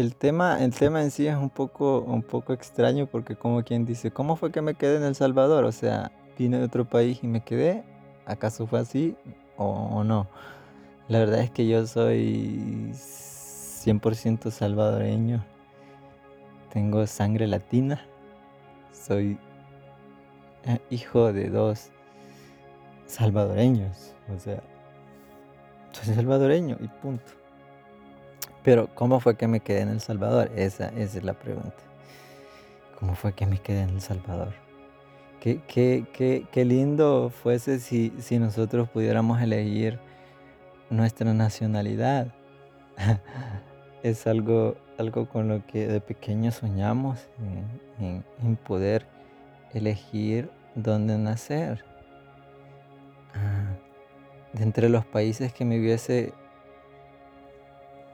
el tema, el tema en sí es un poco, un poco extraño porque como quien dice, ¿cómo fue que me quedé en El Salvador? O sea, vine de otro país y me quedé. ¿Acaso fue así o, no? La verdad es que yo soy 100% salvadoreño. Tengo sangre latina. Soy eh, hijo de dos salvadoreños. O sea, soy salvadoreño y punto. Pero ¿cómo fue que me quedé en El Salvador? Esa, es la pregunta. ¿Cómo fue que me quedé en El Salvador? Qué, qué, lindo fuese si, si, nosotros pudiéramos elegir nuestra nacionalidad. es algo, algo con lo que de pequeños soñamos, en, poder elegir dónde nacer. Ah, de entre los países que me hubiese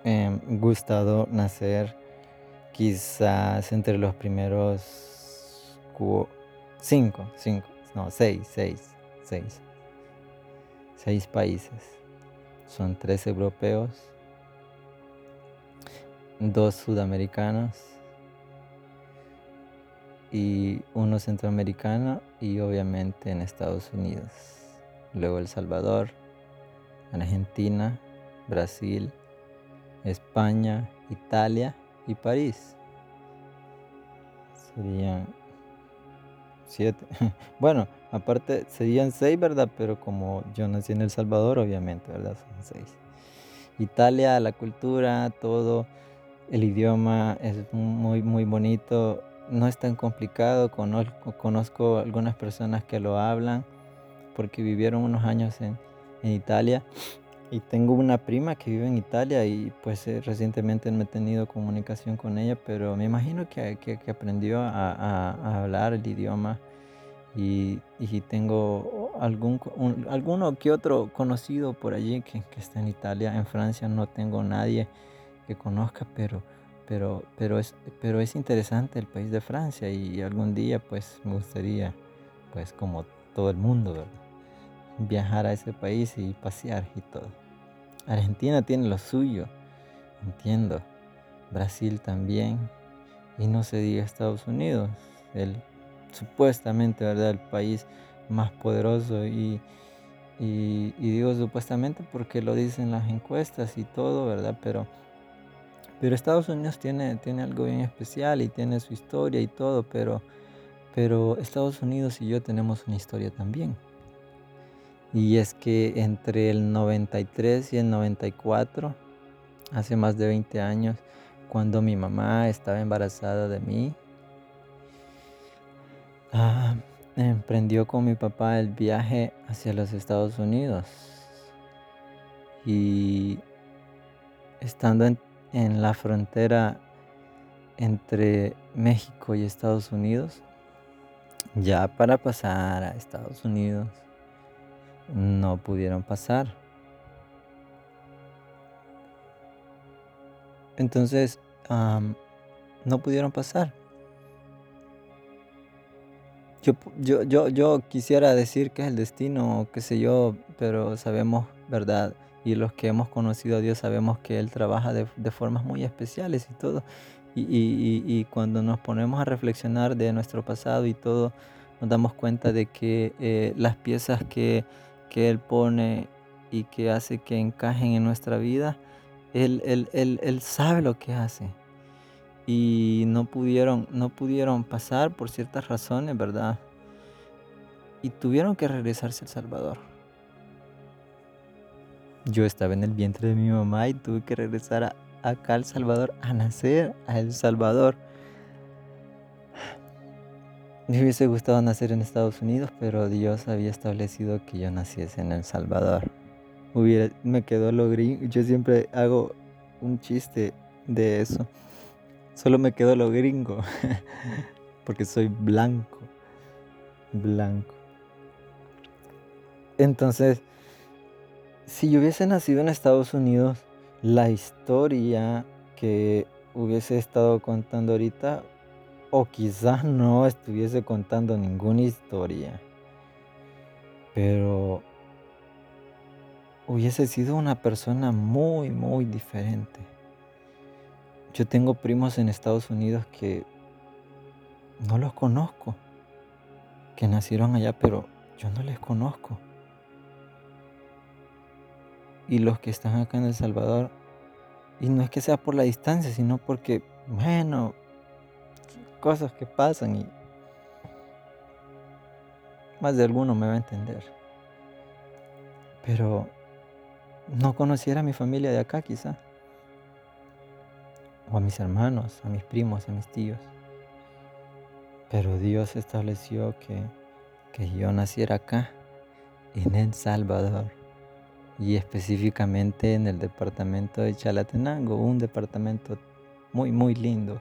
eh, gustado nacer quizás entre los primeros cinco, cinco, no, seis, seis, seis, seis países. Son tres europeos, dos sudamericanos y uno centroamericano y obviamente en Estados Unidos. Luego El Salvador, Argentina, Brasil, España, Italia y París. Serían siete. Bueno, aparte serían seis, ¿verdad? Pero como yo nací en El Salvador, obviamente, ¿verdad? Son seis. Italia, la cultura, todo, el idioma es muy, muy bonito. No es tan complicado. Conozco, algunas personas que lo hablan porque vivieron unos años en, en Italia y tengo una prima que vive en Italia y pues eh, recientemente no he tenido comunicación con ella, pero me imagino que, que, aprendió a, hablar el idioma y, y tengo algún, alguno que otro conocido por allí que, que, está en Italia. En Francia no tengo nadie que conozca, pero, pero, pero, es, pero es interesante el país de Francia y algún día pues me gustaría, pues como todo el mundo, ¿verdad? Viajar a ese país y pasear y todo. Argentina tiene lo suyo, entiendo. Brasil también. Y no se diga Estados Unidos, el supuestamente, ¿verdad? El país más poderoso y, y, digo supuestamente porque lo dicen las encuestas y todo, ¿verdad? Pero, pero Estados Unidos tiene, tiene algo bien especial y tiene su historia y todo, pero, pero Estados Unidos y yo tenemos una historia también. Y es que entre el 93 y el 94, hace más de 20 años, cuando mi mamá estaba embarazada de mí, ah, emprendió con mi papá el viaje hacia los Estados Unidos. Y estando en, en la frontera entre México y Estados Unidos, ya para pasar a Estados Unidos, no pudieron pasar. Entonces, no pudieron pasar. Yo, yo, yo, yo, quisiera decir que es el destino, qué sé yo, pero sabemos, ¿verdad? Y los que hemos conocido a Dios sabemos que Él trabaja de, formas muy especiales y todo. Y, cuando nos ponemos a reflexionar de nuestro pasado y todo, nos damos cuenta de que eh, las piezas que que Él pone y que hace que encajen en nuestra vida, Él, él, sabe lo que hace. Y no pudieron, no pudieron pasar por ciertas razones, ¿verdad? Y tuvieron que regresarse al Salvador. Yo estaba en el vientre de mi mamá y tuve que regresar acá al Salvador, a nacer a El Salvador. Me hubiese gustado nacer en Estados Unidos, pero Dios había establecido que yo naciese en El Salvador. Hubiera, me quedó lo gringo. Yo siempre hago un chiste de eso. Solo me quedó lo gringo. Porque soy blanco. Blanco. Entonces, si yo hubiese nacido en Estados Unidos, la historia que hubiese estado contando ahorita o quizás no estuviese contando ninguna historia, pero hubiese sido una persona muy, muy diferente. Yo tengo primos en Estados Unidos que no los conozco, que nacieron allá, pero yo no les conozco. Y los que están acá en El Salvador, y no es que sea por la distancia, sino porque, bueno, cosas que pasan y más de alguno me va a entender. Pero no conociera a mi familia de acá quizá. O a mis hermanos, a mis primos, a mis tíos. Pero Dios estableció que, que yo naciera acá, en El Salvador. Y específicamente en el departamento de Chalatenango, un departamento muy, muy lindo.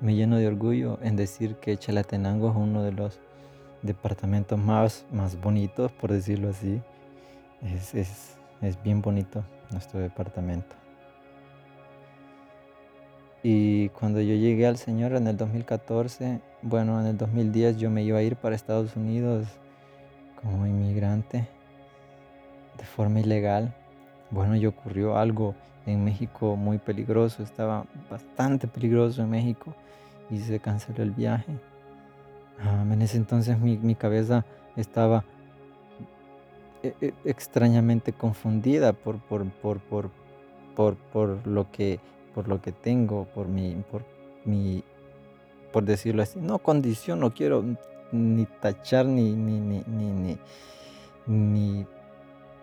Me lleno de orgullo en decir que Chalatenango es uno de los departamentos más, más bonitos, por decirlo así. Es, es, es bien bonito nuestro departamento. Y cuando yo llegué al Señor en el 2014, bueno, en el 2010 yo me iba a ir para Estados Unidos como inmigrante de forma ilegal. Bueno, y ocurrió algo en México muy peligroso, estaba bastante peligroso en México y se canceló el viaje. Ah, en ese entonces mi, cabeza estaba e, e, extrañamente confundida por, por, por, por, por, por, lo que, por lo que tengo, por mi, por mi, por decirlo así, no condición, no quiero ni tachar ni, ni, ni, ni, ni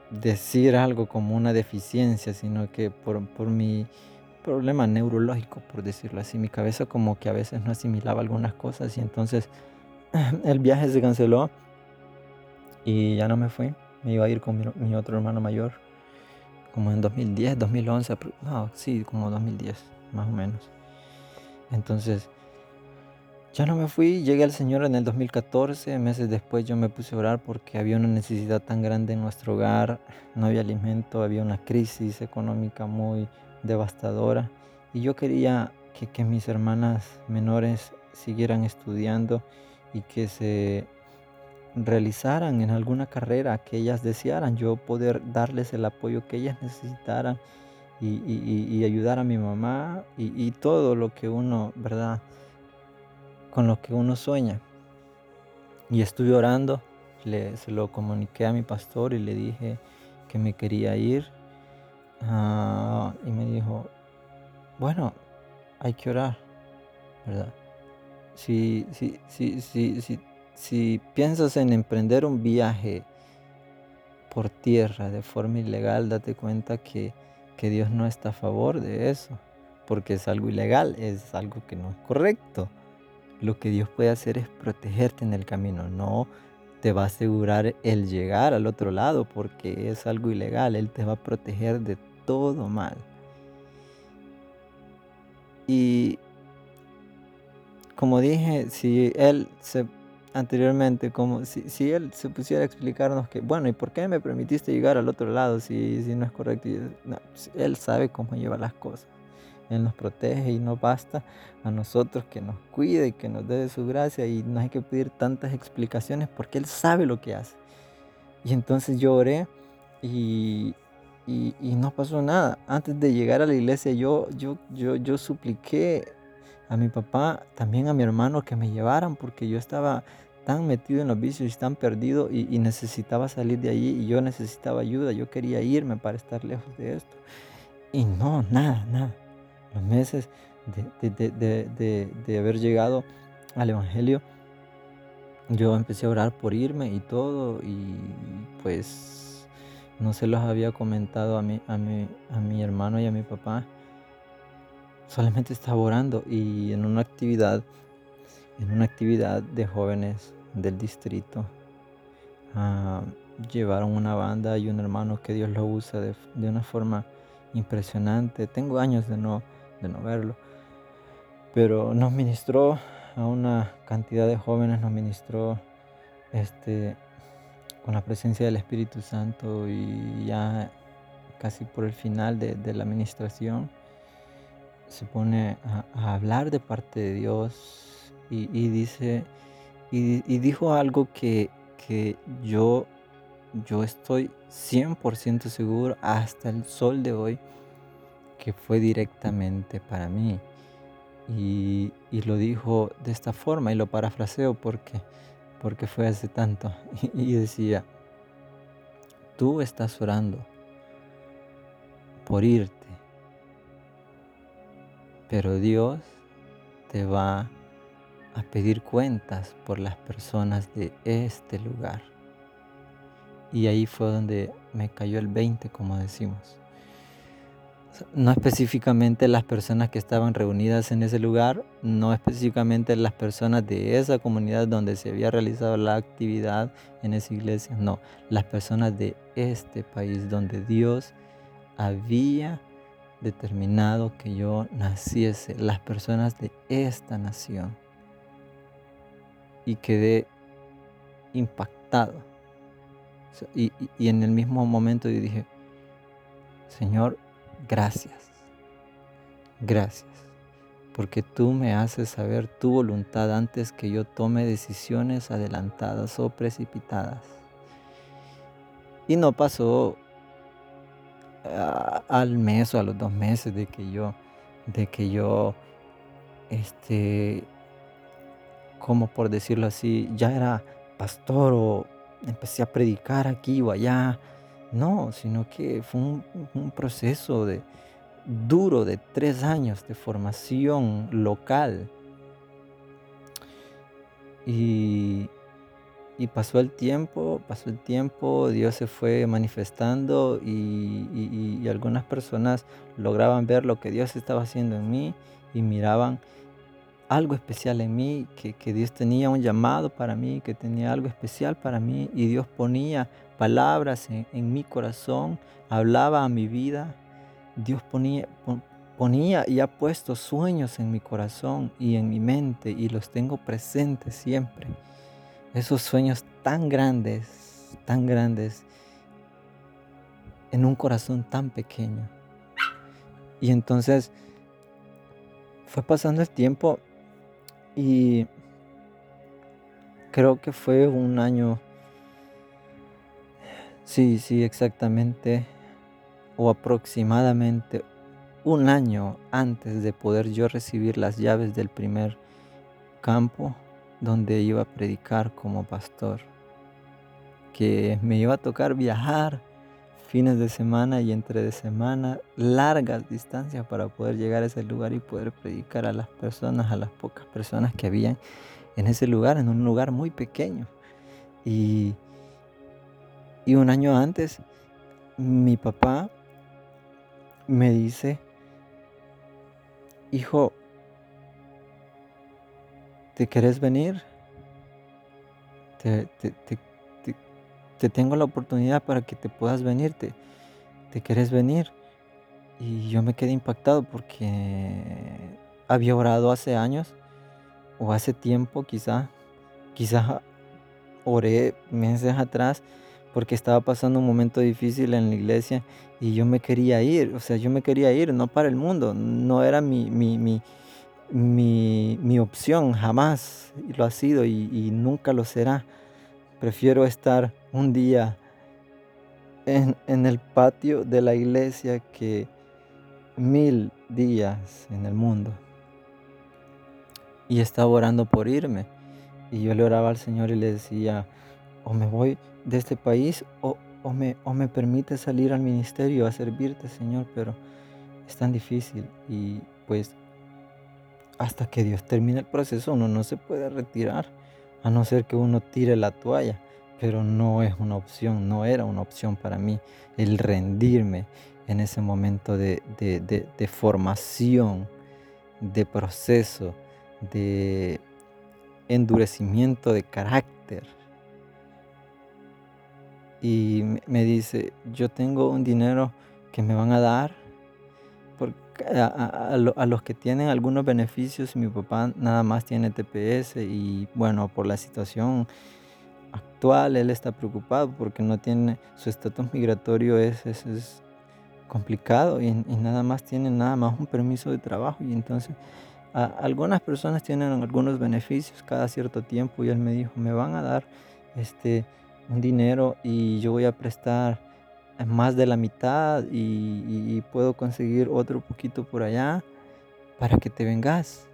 decir algo como una deficiencia, sino que por, por mi problema neurológico, por decirlo así, mi cabeza como que a veces no asimilaba algunas cosas y entonces el viaje se canceló y ya no me fui. Me iba a ir con mi, otro hermano mayor, como en 2010, 2011, no, sí, como 2010, más o menos. Entonces, ya no me fui, llegué al Señor en el 2014, meses después yo me puse a orar porque había una necesidad tan grande en nuestro hogar, no había alimento, había una crisis económica muy devastadora y yo quería que, mis hermanas menores siguieran estudiando y que se realizaran en alguna carrera que ellas desearan, yo poder darles el apoyo que ellas necesitaran y, ayudar a mi mamá y, todo lo que uno, ¿verdad? Con lo que uno sueña. Y estuve orando, le, se lo comuniqué a mi pastor y le dije que me quería ir. Ah, y me dijo, bueno, hay que orar, ¿verdad? Si, si, si, si, si, si piensas en emprender un viaje por tierra de forma ilegal, date cuenta que, que Dios no está a favor de eso, porque es algo ilegal, es algo que no es correcto. Lo que Dios puede hacer es protegerte en el camino, no te va a asegurar el llegar al otro lado porque es algo ilegal, Él te va a proteger de todo mal. Y como dije, si Él se anteriormente, como si, si, él se pusiera a explicarnos que, bueno, ¿y por qué me permitiste llegar al otro lado si, si no es correcto? Él sabe cómo lleva las cosas. Él nos protege y no basta a nosotros que nos cuide y que nos dé su gracia y no hay que pedir tantas explicaciones porque Él sabe lo que hace. Y entonces yo oré y, y, y no pasó nada. Antes de llegar a la iglesia yo, yo, yo, yo supliqué a mi papá, también a mi hermano que me llevaran porque yo estaba tan metido en los vicios y tan perdido y, necesitaba salir de allí y yo necesitaba ayuda, yo quería irme para estar lejos de esto. Y no, nada, nada. Los meses de, haber llegado al Evangelio, yo empecé a orar por irme y todo y pues no se los había comentado a mi, a mi, a mi hermano y a mi papá. Solamente estaba orando y en una actividad en una actividad de jóvenes del distrito. Ah, llevaron una banda y un hermano que Dios lo usa de, una forma impresionante. Tengo años de no, de no verlo. Pero nos ministró a una cantidad de jóvenes, nos ministró este, con la presencia del Espíritu Santo y ya casi por el final de, la administración se pone a hablar de parte de Dios y, dice, y, dijo algo que, yo, yo estoy 100% seguro hasta el sol de hoy, que fue directamente para mí. Y, lo dijo de esta forma y lo parafraseo porque, porque fue hace tanto. Y, decía, tú estás orando por irte, pero Dios te va a pedir cuentas por las personas de este lugar. Y ahí fue donde me cayó el 20, como decimos no específicamente las personas que estaban reunidas en ese lugar, no específicamente las personas de esa comunidad donde se había realizado la actividad en esa iglesia, no, las personas de este país donde Dios había determinado que yo naciese, las personas de esta nación. Y quedé impactado. Y, en el mismo momento yo dije, Señor, gracias. Gracias. Porque tú me haces saber tu voluntad antes que yo tome decisiones adelantadas o precipitadas. Y no pasó ah, al mes o a los dos meses de que yo, de que yo, este, como por decirlo así, ya era pastor o empecé a predicar aquí o allá no, sino que fue un, proceso de, duro de tres años de formación local. Y, pasó el tiempo, pasó el tiempo, Dios se fue manifestando y, algunas personas lograban ver lo que Dios estaba haciendo en mí y miraban algo especial en mí, que, que Dios tenía un llamado para mí, que tenía algo especial para mí y Dios ponía palabras en, mi corazón, hablaba a mi vida. Dios ponía, ponía y ha puesto sueños en mi corazón y en mi mente y los tengo presentes siempre. Esos sueños tan grandes, tan grandes, en un corazón tan pequeño. Y entonces fue pasando el tiempo y creo que fue un año Sí, sí, exactamente. O aproximadamente un año antes de poder yo recibir las llaves del primer campo donde iba a predicar como pastor. Que me iba a tocar viajar fines de semana y entre de semana, largas distancias para poder llegar a ese lugar y poder predicar a las personas, a las pocas personas que habían en ese lugar, en un lugar muy pequeño. Y y un año antes, mi papá me dice, hijo, ¿te querés venir? Te, tengo la oportunidad para que te puedas venir, te, querés venir. Y yo me quedé impactado porque había orado hace años o hace tiempo quizá, quizá oré meses atrás porque estaba pasando un momento difícil en la iglesia y yo me quería ir, o sea, yo me quería ir, no para el mundo, no era mi, mi, mi, mi, opción, jamás lo ha sido y, nunca lo será. Prefiero estar un día en, el patio de la iglesia que mil días en el mundo. Y estaba orando por irme. Y yo le oraba al Señor y le decía, o me voy de este país o, me, o me permite salir al ministerio a servirte, Señor, pero es tan difícil y pues hasta que Dios termine el proceso uno no se puede retirar, a no ser que uno tire la toalla, pero no es una opción, no era una opción para mí el rendirme en ese momento de, de formación, de proceso, de endurecimiento de carácter y me dice, yo tengo un dinero que me van a dar a, a, los que tienen algunos beneficios. Mi papá nada más tiene TPS y bueno, por la situación actual él está preocupado porque no tiene, su estatus migratorio es, es, complicado y, nada más tiene nada más un permiso de trabajo y entonces algunas personas tienen algunos beneficios cada cierto tiempo y él me dijo, me van a dar este un dinero y yo voy a prestar más de la mitad y, puedo conseguir otro poquito por allá para que te vengas.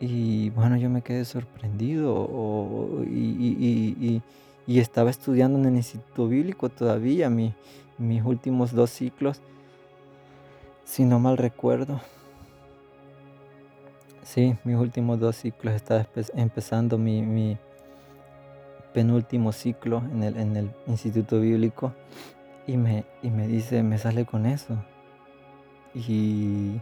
Y bueno, yo me quedé sorprendido y, estaba estudiando en el Instituto Bíblico todavía, mis últimos dos ciclos, si no mal recuerdo. Sí, mis últimos dos ciclos estaba empezando mi penúltimo ciclo en el, instituto bíblico y me, y me dice, me sale con eso. Y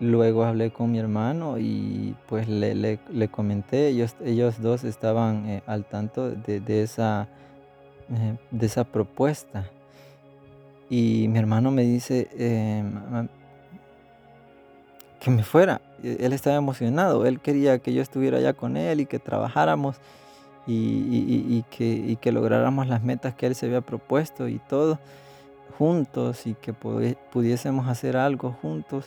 luego hablé con mi hermano y pues le, le, comenté, ellos, ellos dos estaban eh, al tanto de, esa, eh, de esa propuesta. Y mi hermano me dice em, que me fuera. Él estaba emocionado, él quería que yo estuviera allá con él y que trabajáramos y, que, que, lográramos las metas que Él se había propuesto y todo juntos y que pudiésemos hacer algo juntos.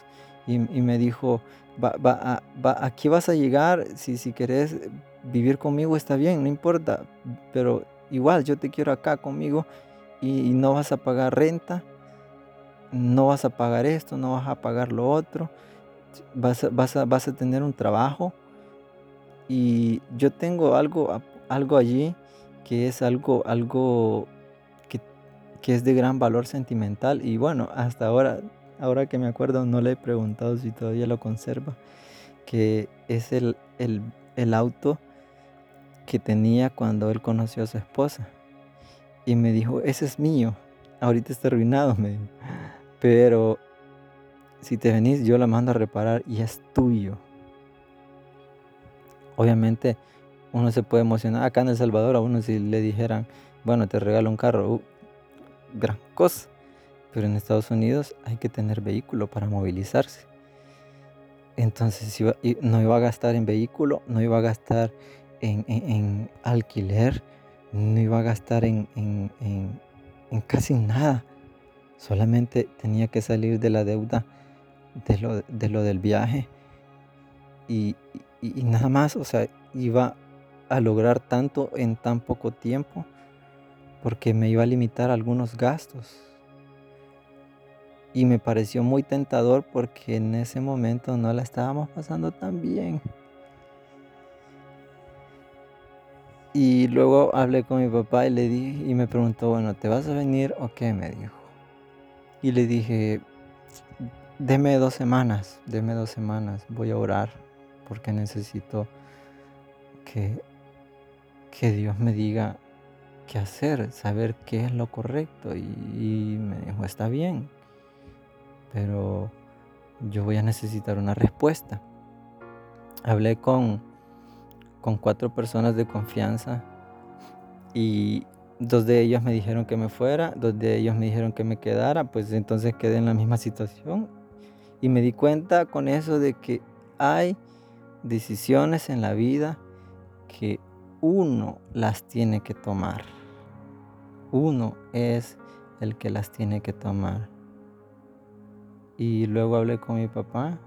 Y, me dijo, va, va, aquí vas a llegar, si, si querés vivir conmigo está bien, no importa, pero igual yo te quiero acá conmigo y, no vas a pagar renta, no vas a pagar esto, no vas a pagar lo otro, vas vas vas a tener un trabajo y yo tengo algo algo allí que es algo, algo que, es de gran valor sentimental. Y bueno, hasta ahora, ahora que me acuerdo, no le he preguntado si todavía lo conserva, que es el, el, auto que tenía cuando él conoció a su esposa. Y me dijo, ese es mío, ahorita está arruinado, me Pero si te venís, yo la mando a reparar y es tuyo. Obviamente uno se puede emocionar. Acá en El Salvador a uno si le dijeran, bueno, te regalo un carro, uh, gran cosa. Pero en Estados Unidos hay que tener vehículo para movilizarse. Entonces no iba a gastar en vehículo, no iba a gastar en, alquiler, no iba a gastar en, casi nada. Solamente tenía que salir de la deuda de lo, de lo del viaje y, nada más, o sea, iba a lograr tanto en tan poco tiempo porque me iba a limitar algunos gastos. Y me pareció muy tentador porque en ese momento no la estábamos pasando tan bien. Y luego hablé con mi papá y le dije y me preguntó, bueno, ¿te vas a venir o qué? Me dijo. Y le dije, deme dos semanas, deme dos semanas, voy a orar porque necesito que que Dios me diga qué hacer, saber qué es lo correcto. Y, me dijo, está bien, pero yo voy a necesitar una respuesta. Hablé con, con cuatro personas de confianza y dos de ellos me dijeron que me fuera, dos de ellos me dijeron que me quedara, pues entonces quedé en la misma situación. Y me di cuenta con eso de que hay decisiones en la vida que uno las tiene que tomar. Uno es el que las tiene que tomar. Y luego hablé con mi papá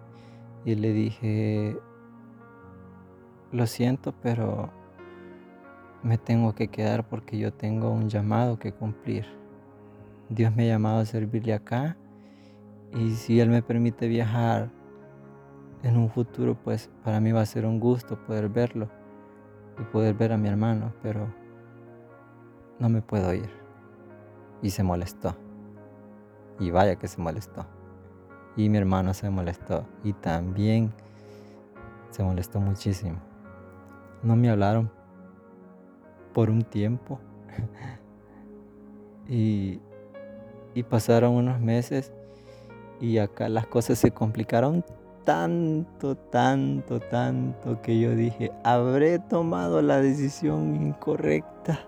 y le dije, lo siento, pero me tengo que quedar porque yo tengo un llamado que cumplir. Dios me ha llamado a servirle acá y si Él me permite viajar en un futuro, pues para mí va a ser un gusto poder verlo y poder ver a mi hermano, pero no me puedo ir. Y se molestó. Y vaya que se molestó. Y mi hermano se molestó. Y también se molestó muchísimo. No me hablaron por un tiempo. y, y pasaron unos meses y acá las cosas se complicaron tanto, tanto, tanto que yo dije, habré tomado la decisión incorrecta.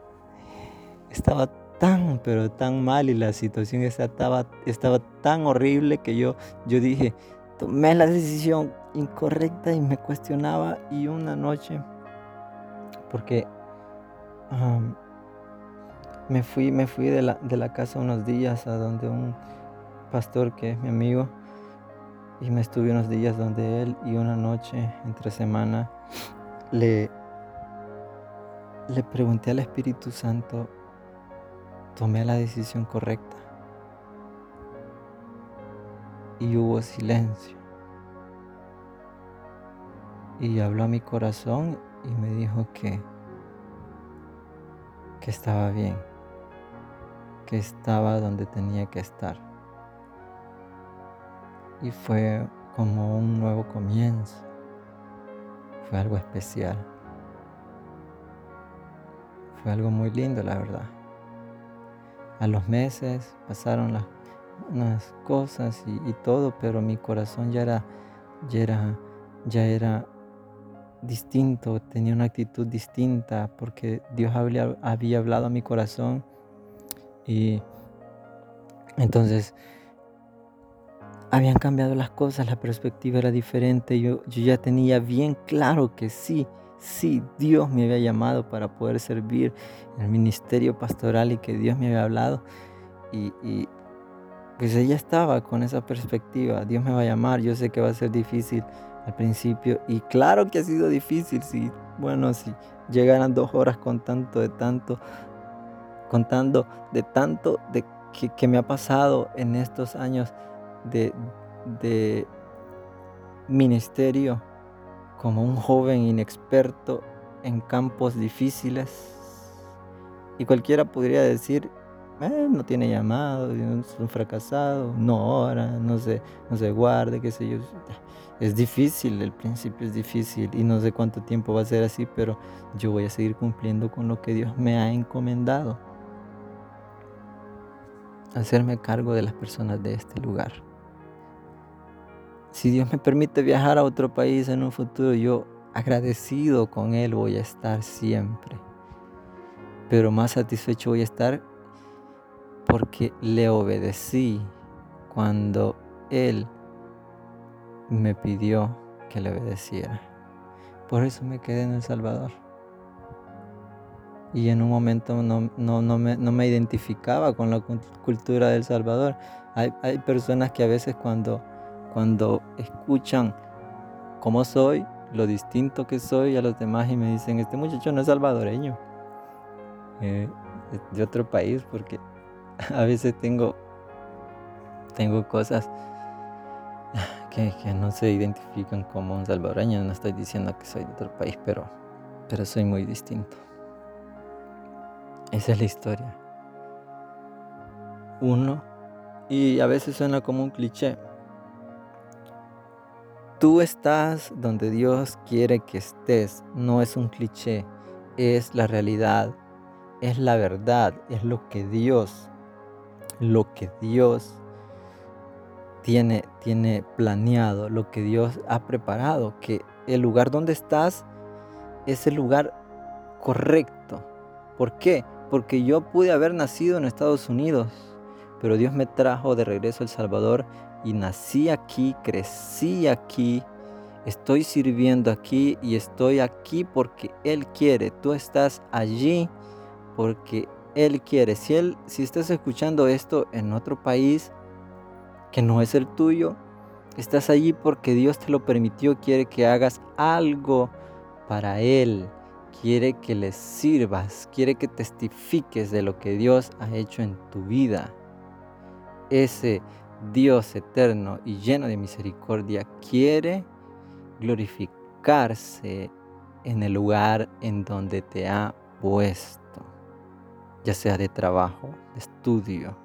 Estaba tan, pero tan mal y la situación estaba, estaba tan horrible que yo, yo dije, tomé la decisión incorrecta y me cuestionaba y una noche, porque me fui, me fui de la, de la casa unos días a donde un pastor que es mi amigo, y me estuve unos días donde él y una noche entre semana le, le pregunté al Espíritu Santo tomé la decisión correcta. Y hubo silencio. Y habló a mi corazón y me dijo que, que estaba bien, que estaba donde tenía que estar. Y fue como un nuevo comienzo. Fue algo especial. Fue algo muy lindo, la verdad. A los meses pasaron las, cosas y, todo, pero mi corazón ya era, ya era, ya era distinto, tenía una actitud distinta porque Dios había, había hablado a mi corazón y entonces habían cambiado las cosas, la perspectiva era diferente, yo, yo ya tenía bien claro que sí, sí, Dios me había llamado para poder servir en el ministerio pastoral y que Dios me había hablado. Y, pues ella estaba con esa perspectiva, Dios me va a llamar, yo sé que va a ser difícil al principio y claro que ha sido difícil, si, bueno, si llegaran dos horas contando de tanto, contando de tanto de que, me ha pasado en estos años de ministerio como un joven inexperto en campos difíciles. Y cualquiera podría decir, eh, no tiene llamado, es un fracasado, no ora, no se, no se guarde, qué sé yo. Es difícil, el principio es difícil y no sé cuánto tiempo va a ser así, pero yo voy a seguir cumpliendo con lo que Dios me ha encomendado. Hacerme cargo de las personas de este lugar. Si Dios me permite viajar a otro país en un futuro, yo agradecido con Él voy a estar siempre. Pero más satisfecho voy a estar porque le obedecí cuando Él me pidió que le obedeciera. Por eso me quedé en El Salvador. Y en un momento no, no, me, no me, identificaba con la cultura del Salvador. Hay, hay personas que a veces cuando cuando escuchan cómo soy, lo distinto que soy a los demás y me dicen, este muchacho no es salvadoreño, eh, de otro país, porque a veces tengo, tengo cosas que, no se identifican como un salvadoreño, no estoy diciendo que soy de otro país, pero, pero soy muy distinto. Esa es la historia. Uno, y a veces suena como un cliché, Tú estás donde Dios quiere que estés. No es un cliché, es la realidad, es la verdad, es lo que Dios, lo que Dios tiene, tiene planeado, lo que Dios ha preparado, que el lugar donde estás es el lugar correcto. ¿Por qué? Porque yo pude haber nacido en Estados Unidos, pero Dios me trajo de regreso a El Salvador y nací aquí, crecí aquí, estoy sirviendo aquí y estoy aquí porque Él quiere. Tú estás allí porque Él quiere. Si, él, si estás escuchando esto en otro país que no es el tuyo, estás allí porque Dios te lo permitió, quiere que hagas algo para Él. Quiere que le sirvas, quiere que testifiques de lo que Dios ha hecho en tu vida. Ese Dios eterno y lleno de misericordia quiere glorificarse en el lugar en donde te ha puesto, ya sea de trabajo, de estudio,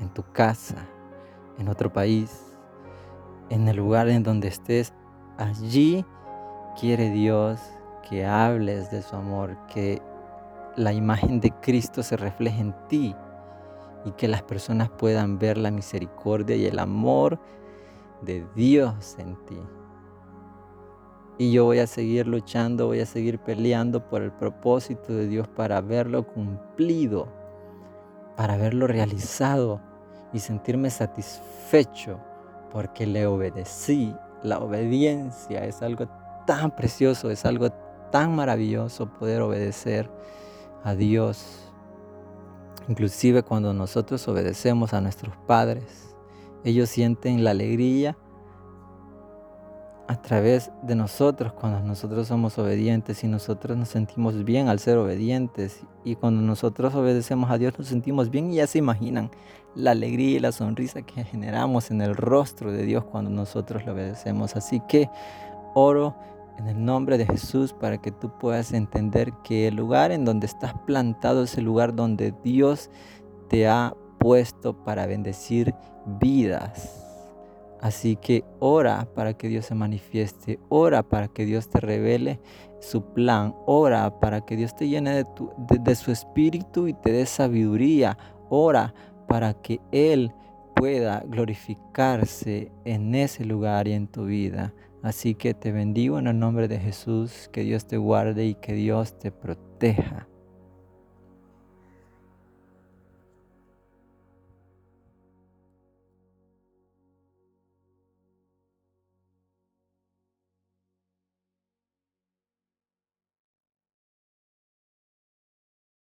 en tu casa, en otro país, en el lugar en donde estés, allí quiere Dios que hables de su amor, que la imagen de Cristo se refleje en ti y que las personas puedan ver la misericordia y el amor de Dios en ti. Y yo voy a seguir luchando, voy a seguir peleando por el propósito de Dios para verlo cumplido, para verlo realizado y sentirme satisfecho porque le obedecí. La obediencia es algo tan precioso, es algo tan maravilloso poder obedecer a Dios Inclusive cuando nosotros obedecemos a nuestros padres, ellos sienten la alegría a través de nosotros cuando nosotros somos obedientes y nosotros nos sentimos bien al ser obedientes y cuando nosotros obedecemos a Dios nos sentimos bien y ya se imaginan la alegría y la sonrisa que generamos en el rostro de Dios cuando nosotros le obedecemos. Así que oro en el nombre de Jesús para que tú puedas entender que el lugar en donde estás plantado es el lugar donde Dios te ha puesto para bendecir vidas. Así que ora para que Dios se manifieste, ora para que Dios te revele su plan, ora para que Dios te llene de, de, su espíritu y te dé sabiduría, ora para que Él pueda glorificarse en ese lugar y en tu vida. Así que te bendigo en el nombre de Jesús, que Dios te guarde y que Dios te proteja.